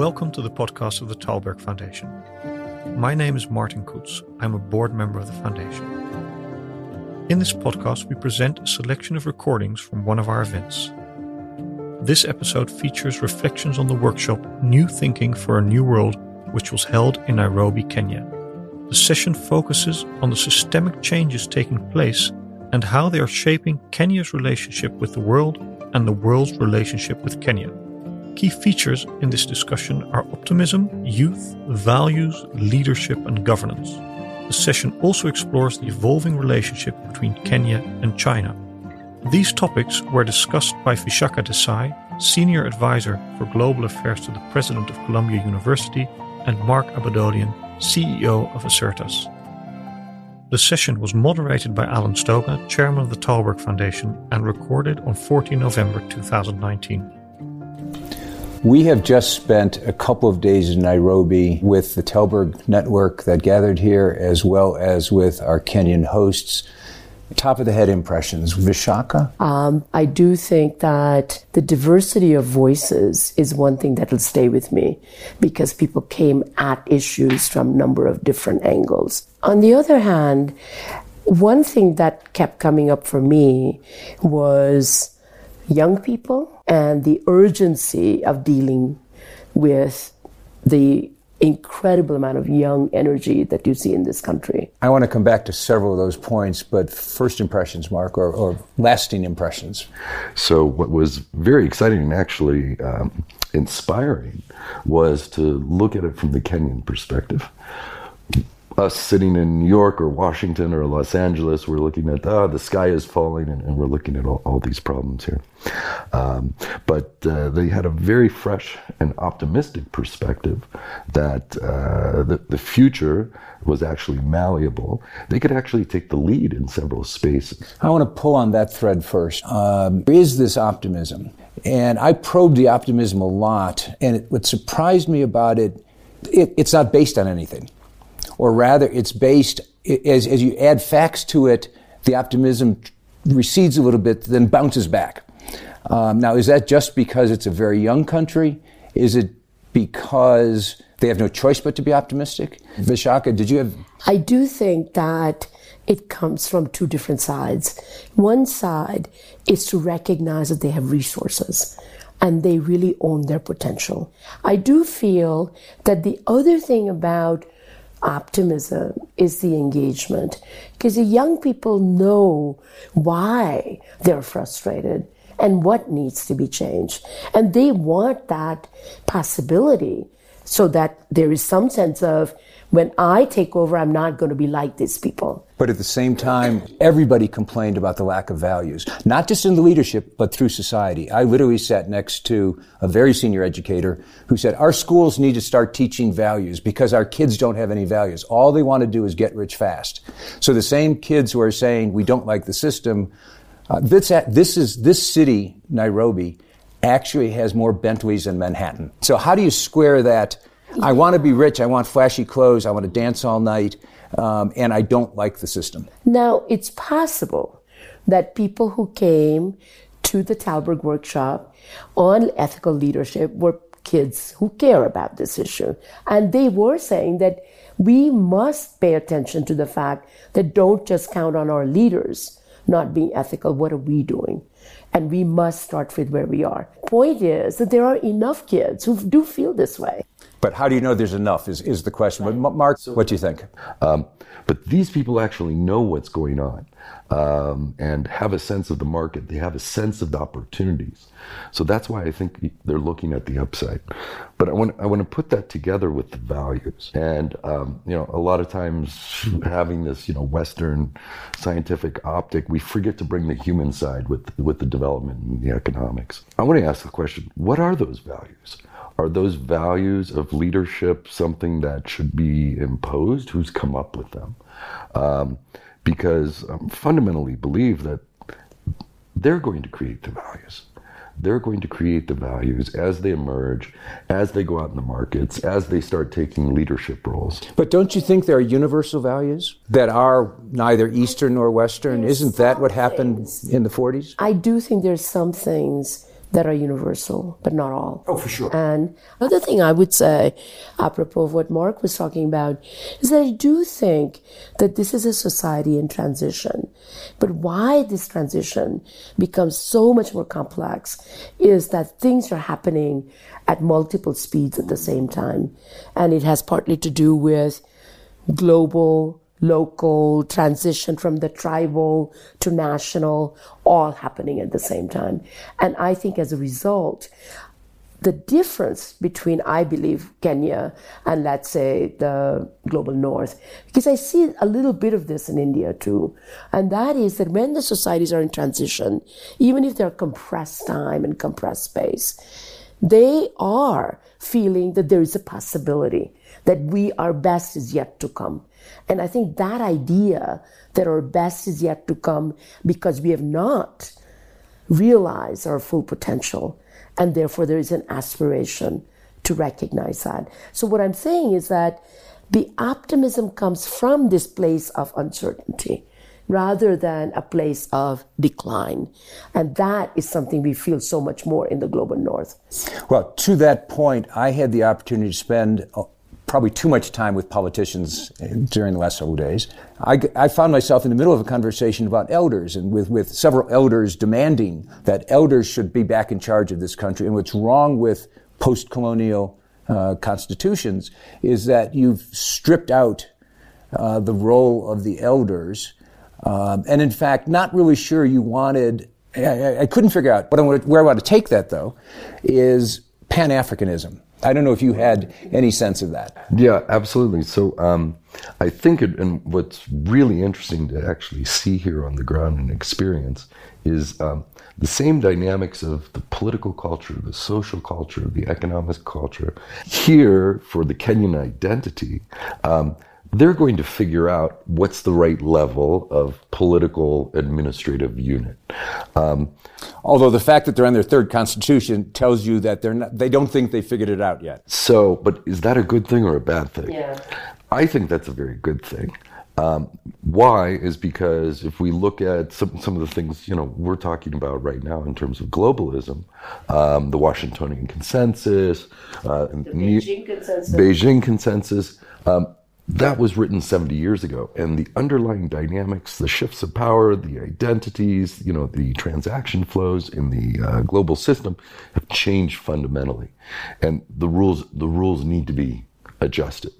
Welcome to the podcast of the Tällberg Foundation. My name is Martin Kutz. I'm a board member of the foundation. In this podcast, we present a selection of recordings from one of our events. This episode features reflections on the workshop New Thinking for a New World, which was held in Nairobi, Kenya. The session focuses on the systemic changes taking place and how they are shaping Kenya's relationship with the world and the world's relationship with Kenya. Key features in this discussion are optimism, youth, values, leadership, and governance. The session also explores the evolving relationship between Kenya and China. These topics were discussed by Vishakha Desai, Senior Advisor for Global Affairs to the President of Columbia University, and Mark Abdollahian, CEO of Acertas. The session was moderated by Alan Stoga, Chairman of the Tällberg Foundation, and recorded on 14 November 2019. We have just spent a couple of days in Nairobi with the Tällberg Network that gathered here, as well as with our Kenyan hosts. Top of the head impressions, Vishakha? Um, I do think that the diversity of voices is one thing that will stay with me because people came at issues from a number of different angles. On the other hand, one thing that kept coming up for me was young people and the urgency of dealing with the incredible amount of young energy that you see in this country. I want to come back to several of those points, but first impressions, Mark, or, or lasting impressions. So, what was very exciting and actually um, inspiring was to look at it from the Kenyan perspective us sitting in New York or Washington or Los Angeles, we're looking at, oh, the sky is falling, and, and we're looking at all, all, these problems here. Um, but uh, they had a very fresh and optimistic perspective that uh, the, the future was actually malleable. They could actually take the lead in several spaces. I want to pull on that thread first. Um, there is this optimism? And I probed the optimism a lot, and it, what surprised me about it, it it's not based on anything or rather it's based, as, as you add facts to it, the optimism recedes a little bit, then bounces back. Um, now, is that just because it's a very young country? Is it because they have no choice but to be optimistic? Vishakha, did you have? I do think that it comes from two different sides. One side is to recognize that they have resources and they really own their potential. I do feel that the other thing about optimism is the engagement because the young people know why they're frustrated and what needs to be changed. And they want that possibility so that there is some sense of when I take over, I'm not going to be like these people. But at the same time, everybody complained about the lack of values, not just in the leadership, but through society. I literally sat next to a very senior educator who said, our schools need to start teaching values because our kids don't have any values. All they want to do is get rich fast. So the same kids who are saying we don't like the system, uh, this, this is, this city, Nairobi, actually has more Bentleys than Manhattan. So how do you square that I want to be rich. I want flashy clothes. I want to dance all night. Um, and I don't like the system. Now, it's possible that people who came to the Tällberg workshop on ethical leadership were kids who care about this issue. And they were saying that we must pay attention to the fact that don't just count on our leaders not being ethical. What are we doing? And we must start with where we are. Point is that there are enough kids who do feel this way. But how do you know there's enough is, is the question. But Mark, so, what do you think? Um, but these people actually know what's going on um, and have a sense of the market. They have a sense of the opportunities. So that's why I think they're looking at the upside. But I want I want to put that together with the values. And um, you know, a lot of times having this you know Western scientific optic, we forget to bring the human side with with the development and the economics. I want to ask the question: What are those values? Are those values of leadership something that should be imposed? Who's come up with them? Um, because I fundamentally believe that they're going to create the values. They're going to create the values as they emerge, as they go out in the markets, as they start taking leadership roles. But don't you think there are universal values that are neither Eastern nor Western? There's Isn't that what happened things. in the 40s? I do think there's some things that are universal, but not all. Oh, for sure. And another thing I would say, apropos of what Mark was talking about, is that I do think that this is a society in transition. But why this transition becomes so much more complex is that things are happening at multiple speeds at the same time. And it has partly to do with global local transition from the tribal to national, all happening at the same time. And I think as a result, the difference between, I believe, Kenya and let's say the global north, because I see a little bit of this in India too. And that is that when the societies are in transition, even if they're compressed time and compressed space, they are feeling that there is a possibility that we, our best is yet to come. And I think that idea that our best is yet to come because we have not realized our full potential, and therefore there is an aspiration to recognize that. So, what I'm saying is that the optimism comes from this place of uncertainty rather than a place of decline. And that is something we feel so much more in the global north. Well, to that point, I had the opportunity to spend probably too much time with politicians during the last several days. I, I, found myself in the middle of a conversation about elders and with, with several elders demanding that elders should be back in charge of this country. And what's wrong with post colonial uh, constitutions is that you've stripped out uh, the role of the elders. Um, and in fact, not really sure you wanted, I, I couldn't figure out, but where I want to take that though, is Pan Africanism. I don't know if you had any sense of that. Yeah, absolutely. So um, I think, it, and what's really interesting to actually see here on the ground and experience is um, the same dynamics of the political culture, the social culture, the economic culture. Here, for the Kenyan identity, um, they're going to figure out what's the right level of political administrative unit. Um, Although the fact that they're on their third constitution tells you that they're not, they don't think they figured it out yet. So, but is that a good thing or a bad thing? Yeah. I think that's a very good thing. Um, why is because if we look at some, some of the things you know we're talking about right now in terms of globalism, um, the Washingtonian Consensus, uh, the Beijing Consensus, Beijing Consensus um, that was written 70 years ago and the underlying dynamics the shifts of power the identities you know the transaction flows in the uh, global system have changed fundamentally and the rules the rules need to be adjusted.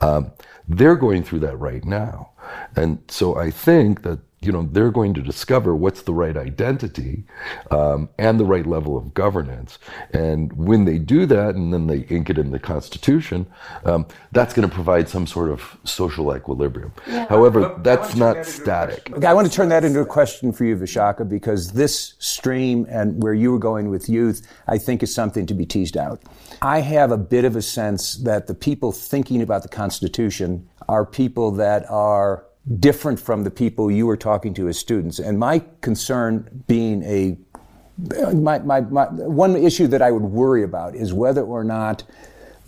Um, they're going through that right now and so i think that you know they're going to discover what's the right identity um, and the right level of governance. And when they do that and then they ink it in the constitution um, that's going to provide some sort of social equilibrium. Yeah. however that's not static. Okay, i want to turn that into a question for you vishakha because this stream and where you were going with youth i think is something to be teased out. I have a bit of a sense that the people thinking about the constitution are people that are different from the people you were talking to as students. And my concern being a my, my, my, one issue that I would worry about is whether or not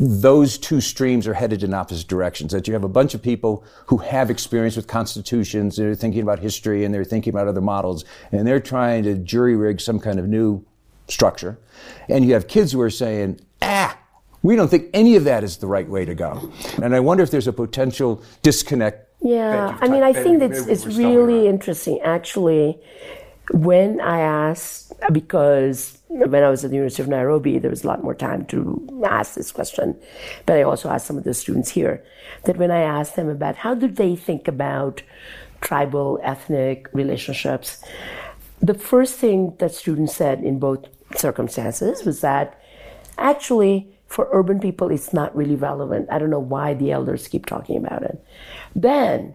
those two streams are headed in opposite directions. That you have a bunch of people who have experience with constitutions, they're thinking about history and they're thinking about other models, and they're trying to jury rig some kind of new structure. And you have kids who are saying, ah, we don't think any of that is the right way to go. And I wonder if there's a potential disconnect yeah, I mean, I think it's it's really interesting. Actually, when I asked, because when I was at the University of Nairobi, there was a lot more time to ask this question, but I also asked some of the students here that when I asked them about how do they think about tribal ethnic relationships, the first thing that students said in both circumstances was that actually for urban people, it's not really relevant. I don't know why the elders keep talking about it. Then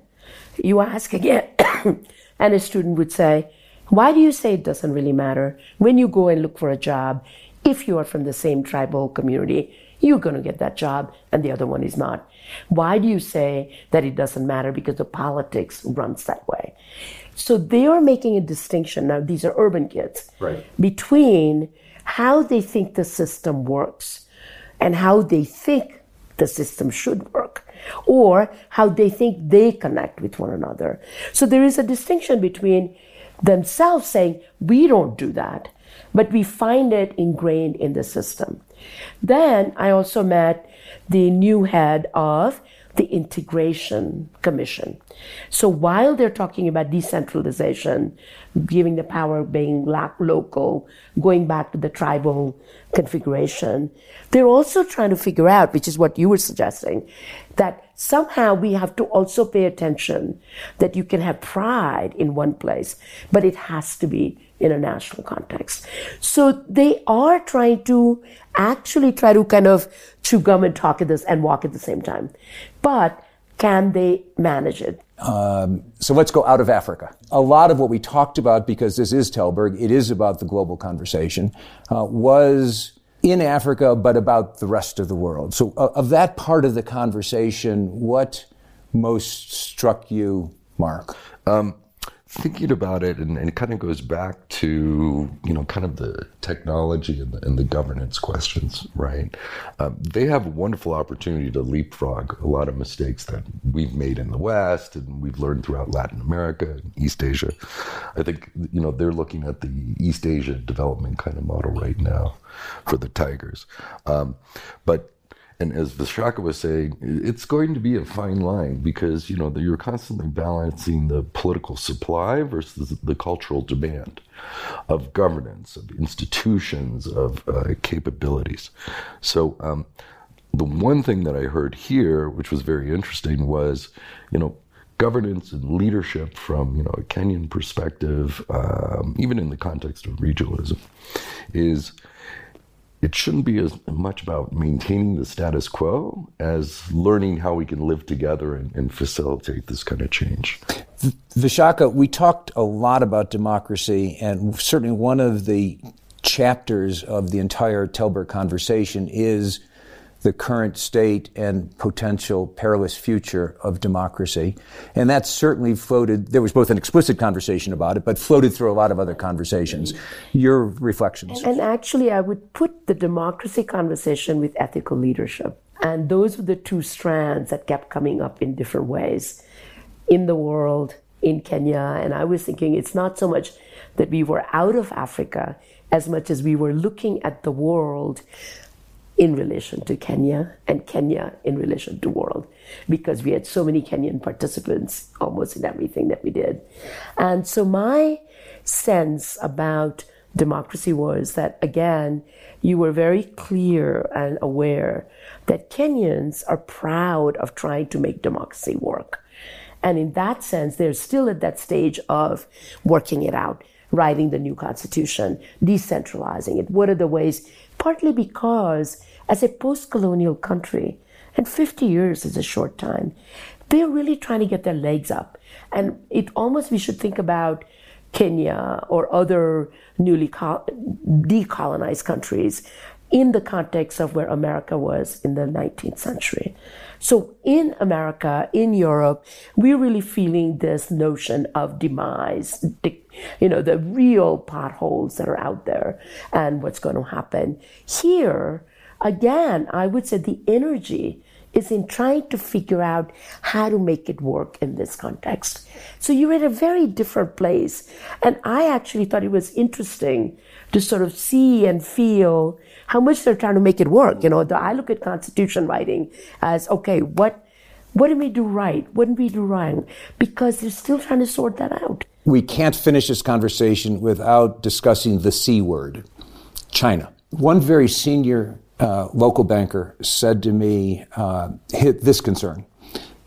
you ask again, and a student would say, Why do you say it doesn't really matter? When you go and look for a job, if you are from the same tribal community, you're going to get that job and the other one is not. Why do you say that it doesn't matter? Because the politics runs that way. So they are making a distinction. Now, these are urban kids. Right. Between how they think the system works and how they think the system should work or how they think they connect with one another. So there is a distinction between themselves saying, we don't do that. But we find it ingrained in the system. Then I also met the new head of the Integration Commission. So while they're talking about decentralization, giving the power being local, going back to the tribal configuration, they're also trying to figure out, which is what you were suggesting, that somehow we have to also pay attention that you can have pride in one place, but it has to be in a national context. So they are trying to actually try to kind of chew gum and talk at this and walk at the same time. But can they manage it? Um, so let's go out of Africa. A lot of what we talked about, because this is Tällberg, it is about the global conversation, uh, was in Africa, but about the rest of the world. So, uh, of that part of the conversation, what most struck you, Mark? Um, thinking about it, and, and, it kind of goes back to you know kind of the technology and the, and the governance questions, right? Um, they have a wonderful opportunity to leapfrog a lot of mistakes that we've made in the West and we've learned throughout Latin America and East Asia. I think you know they're looking at the East Asia development kind of model right now for the Tigers, um, but and as Vishakha was saying, it's going to be a fine line because you know you're constantly balancing the political supply versus the cultural demand of governance, of institutions, of uh, capabilities. So um, the one thing that I heard here, which was very interesting, was you know governance and leadership from you know a Kenyan perspective, um, even in the context of regionalism, is it shouldn't be as much about maintaining the status quo as learning how we can live together and, and facilitate this kind of change. Vishakha, we talked a lot about democracy, and certainly one of the chapters of the entire Tällberg conversation is the current state and potential perilous future of democracy. And that certainly floated, there was both an explicit conversation about it, but floated through a lot of other conversations. Your reflections? And actually, I would put the democracy conversation with ethical leadership. And those were the two strands that kept coming up in different ways in the world, in Kenya. And I was thinking it's not so much that we were out of Africa as much as we were looking at the world in relation to Kenya and Kenya in relation to the world because we had so many Kenyan participants almost in everything that we did. And so my sense about democracy was that again, you were very clear and aware that Kenyans are proud of trying to make democracy work. And in that sense, they're still at that stage of working it out, writing the new constitution, decentralizing it. What are the ways partly because as a post colonial country, and 50 years is a short time, they're really trying to get their legs up. And it almost, we should think about Kenya or other newly decolonized countries in the context of where America was in the 19th century. So in America, in Europe, we're really feeling this notion of demise, you know, the real potholes that are out there and what's going to happen. Here, again, I would say the energy is in trying to figure out how to make it work in this context. So you're in a very different place. And I actually thought it was interesting to sort of see and feel how much they're trying to make it work. You know, I look at constitution writing as okay, what what did we do right? What did we do wrong? Because they're still trying to sort that out. We can't finish this conversation without discussing the C word, China. One very senior uh, local banker said to me uh, this concern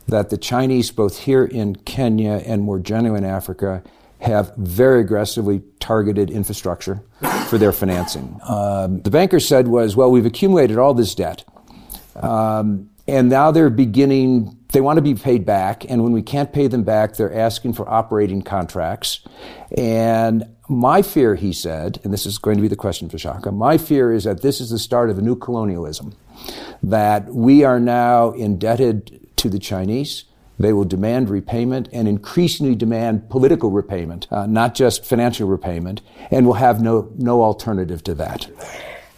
that the Chinese, both here in Kenya and more generally in Africa, have very aggressively targeted infrastructure for their financing. Um, the banker said was, well, we've accumulated all this debt. Um, and now they're beginning, they want to be paid back. And when we can't pay them back, they're asking for operating contracts. And my fear, he said, and this is going to be the question for Shaka, my fear is that this is the start of a new colonialism, that we are now indebted to the Chinese they will demand repayment and increasingly demand political repayment, uh, not just financial repayment, and will have no, no alternative to that.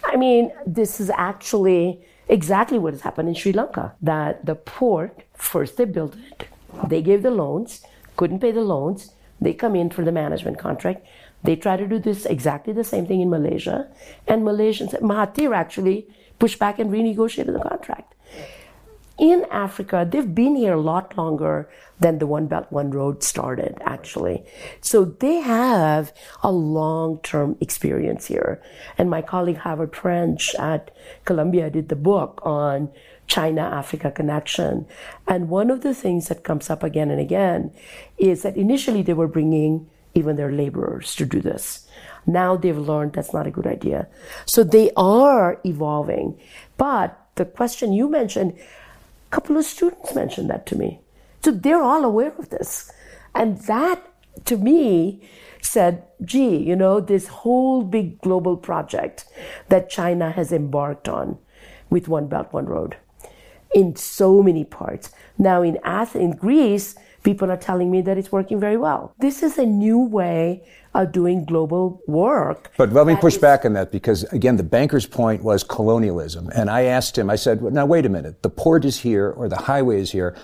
I mean, this is actually exactly what has happened in Sri Lanka. That the port, first they built it, they gave the loans, couldn't pay the loans, They come in for the management contract. They try to do this exactly the same thing in Malaysia. And Malaysians, Mahathir actually pushed back and renegotiated the contract. In Africa, they've been here a lot longer than the One Belt, One Road started, actually. So they have a long term experience here. And my colleague Howard French at Columbia did the book on China Africa connection. And one of the things that comes up again and again is that initially they were bringing even their laborers to do this. Now they've learned that's not a good idea. So they are evolving. But the question you mentioned, couple of students mentioned that to me. So they're all aware of this. And that, to me, said, gee, you know, this whole big global project that China has embarked on with One Belt, One Road in so many parts. Now in Athens, in Greece, people are telling me that it's working very well. This is a new way of doing global work. But let me push is, back on that because, again, the banker's point was colonialism. And I asked him, I said, well, now wait a minute, the port is here or the highway is here.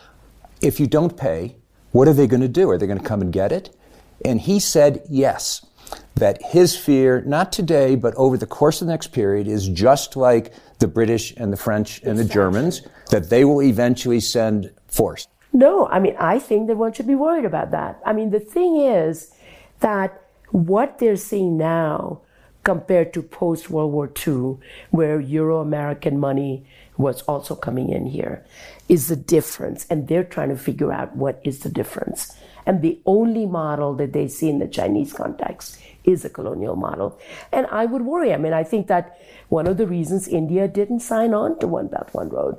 If you don't pay, what are they going to do? Are they going to come and get it? And he said yes, that his fear, not today, but over the course of the next period, is just like the British and the French and the Germans, that they will eventually send force. No, I mean, I think that one should be worried about that. I mean, the thing is that what they're seeing now compared to post World War II, where Euro American money was also coming in here, is the difference. And they're trying to figure out what is the difference. And the only model that they see in the Chinese context is a colonial model. And I would worry. I mean, I think that one of the reasons India didn't sign on to One Belt, One Road,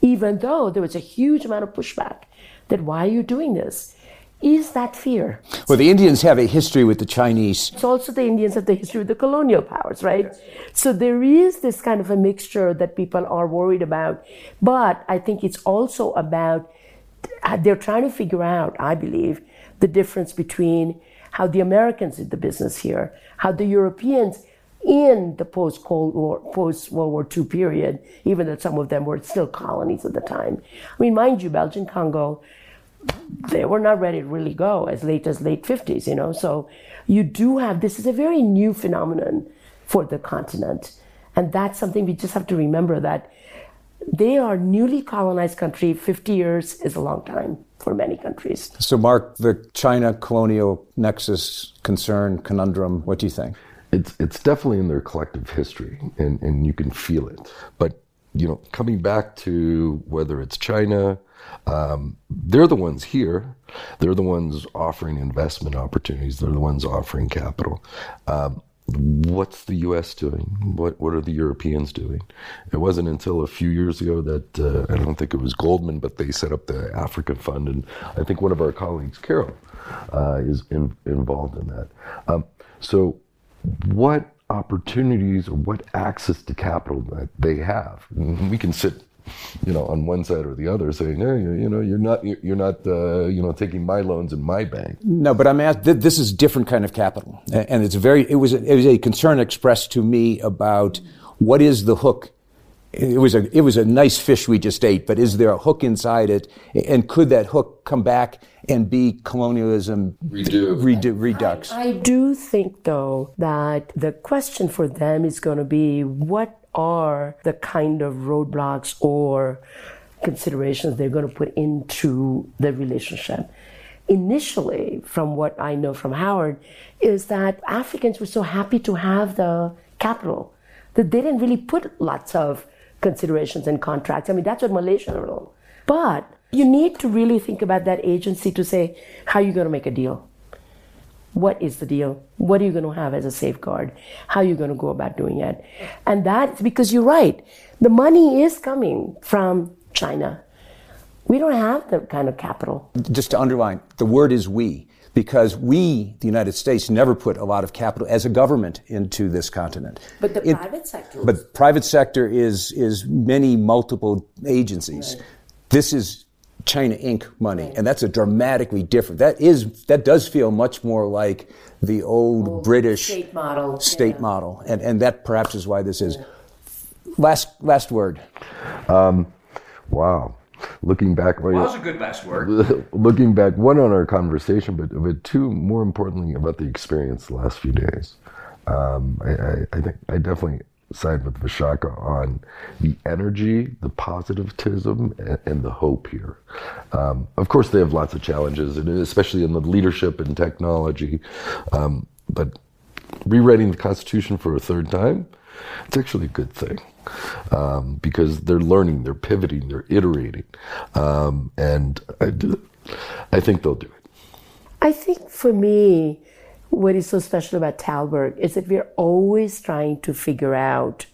even though there was a huge amount of pushback that why are you doing this? Is that fear? Well, the Indians have a history with the Chinese. It's also the Indians have the history with the colonial powers, right? Yes. So there is this kind of a mixture that people are worried about. But I think it's also about, uh, they're trying to figure out, I believe, the difference between how the Americans did the business here, how the Europeans in the post Cold War, post World War II period, even though some of them were still colonies at the time. I mean, mind you, Belgian Congo, they were not ready to really go as late as late 50s, you know. So you do have this is a very new phenomenon for the continent. And that's something we just have to remember that they are newly colonized country. 50 years is a long time for many countries. So, Mark, the China colonial nexus concern, conundrum, what do you think? It's it's definitely in their collective history, and and you can feel it. But you know, coming back to whether it's China, um, they're the ones here. They're the ones offering investment opportunities. They're the ones offering capital. Um, what's the U.S. doing? What what are the Europeans doing? It wasn't until a few years ago that uh, I don't think it was Goldman, but they set up the Africa Fund, and I think one of our colleagues, Carol, uh, is in, involved in that. Um, so what opportunities or what access to capital that they have. We can sit, you know, on one side or the other, saying, "Hey, you know, you're not, you're not, uh, you know, taking my loans in my bank." No, but I'm asked. This is different kind of capital, and it's very. It was. It was a concern expressed to me about what is the hook it was a it was a nice fish we just ate, but is there a hook inside it? And could that hook come back and be colonialism redo, redo redux? I, I do think though that the question for them is going to be what are the kind of roadblocks or considerations they're going to put into the relationship. Initially, from what I know from Howard, is that Africans were so happy to have the capital that they didn't really put lots of considerations and contracts. I mean, that's what Malaysia wrote. But you need to really think about that agency to say, how are you going to make a deal? What is the deal? What are you going to have as a safeguard? How are you going to go about doing it? And that's because you're right. The money is coming from China. We don't have the kind of capital. Just to underline, the word is we because we, the United States, never put a lot of capital as a government into this continent. But the it, private sector. But private sector is is many multiple agencies. Right. This is China Inc. money, right. and that's a dramatically different. That is that does feel much more like the old, old British state model. State yeah. model, and and that perhaps is why this is. Last last word. Um, wow. Looking back, well, that was a good last word. Looking back, one on our conversation, but but two, more importantly, about the experience the last few days. Um, I, I, I think I definitely side with Vishakha on the energy, the positivism, and, and the hope here. Um, of course, they have lots of challenges, and especially in the leadership and technology. Um, but rewriting the Constitution for a third time, it's actually a good thing um, because they're learning, they're pivoting, they're iterating, um, and I, do, I think they'll do it. I think for me, what is so special about Tällberg is that we're always trying to figure out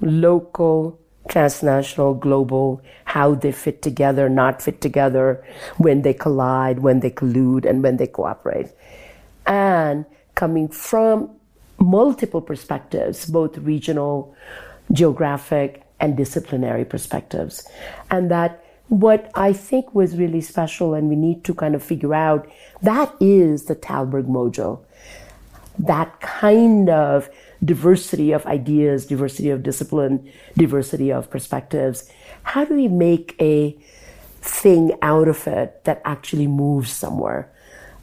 local, transnational, global, how they fit together, not fit together, when they collide, when they collude, and when they cooperate. And coming from multiple perspectives, both regional, geographic, and disciplinary perspectives. And that what I think was really special and we need to kind of figure out that is the Tällberg mojo. That kind of diversity of ideas, diversity of discipline, diversity of perspectives. How do we make a thing out of it that actually moves somewhere?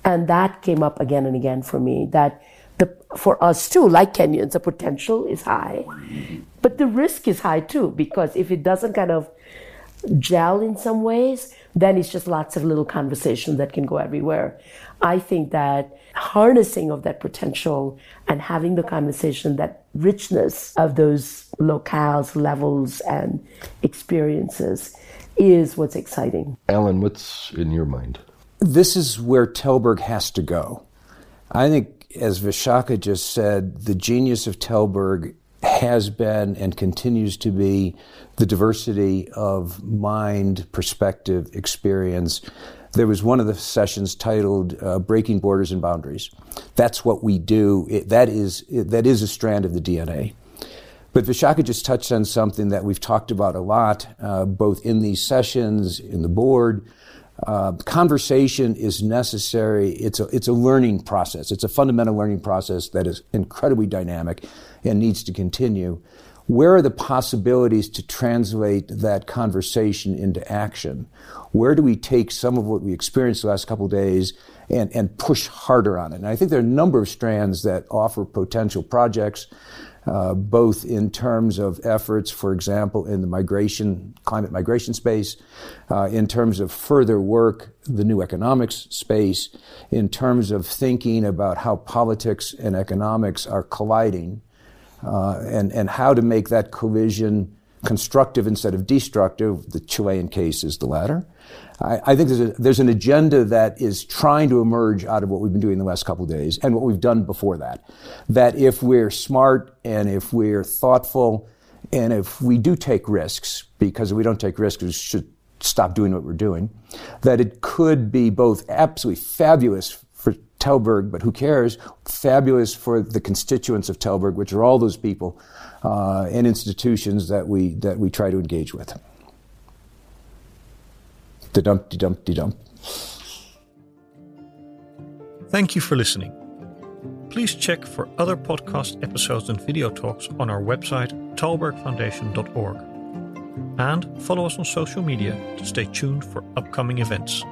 And that came up again and again for me that the, for us too, like Kenyans, the potential is high, but the risk is high too, because if it doesn't kind of gel in some ways, then it's just lots of little conversations that can go everywhere. I think that harnessing of that potential and having the conversation, that richness of those locales, levels, and experiences is what's exciting. Alan, what's in your mind? This is where Tällberg has to go. I think, as Vishakha just said, the genius of Tällberg has been and continues to be the diversity of mind, perspective, experience. There was one of the sessions titled uh, "Breaking Borders and Boundaries." That's what we do. It, that is it, that is a strand of the DNA. But Vishakha just touched on something that we've talked about a lot, uh, both in these sessions, in the board. Uh, conversation is necessary. It's a, it's a learning process. It's a fundamental learning process that is incredibly dynamic and needs to continue. Where are the possibilities to translate that conversation into action? Where do we take some of what we experienced the last couple days and, and push harder on it? And I think there are a number of strands that offer potential projects, uh, both in terms of efforts, for example, in the migration, climate migration space, uh, in terms of further work, the new economics space, in terms of thinking about how politics and economics are colliding uh, and, and how to make that collision constructive instead of destructive. The Chilean case is the latter. I, I, think there's, a, there's an agenda that is trying to emerge out of what we've been doing the last couple of days and what we've done before that. That if we're smart and if we're thoughtful and if we do take risks, because if we don't take risks, we should stop doing what we're doing, that it could be both absolutely fabulous Tällberg, but who cares? Fabulous for the constituents of Tällberg, which are all those people uh, and institutions that we that we try to engage with. De dump, de dump, de dump. Thank you for listening. Please check for other podcast episodes and video talks on our website, tallbergfoundation.org. And follow us on social media to stay tuned for upcoming events.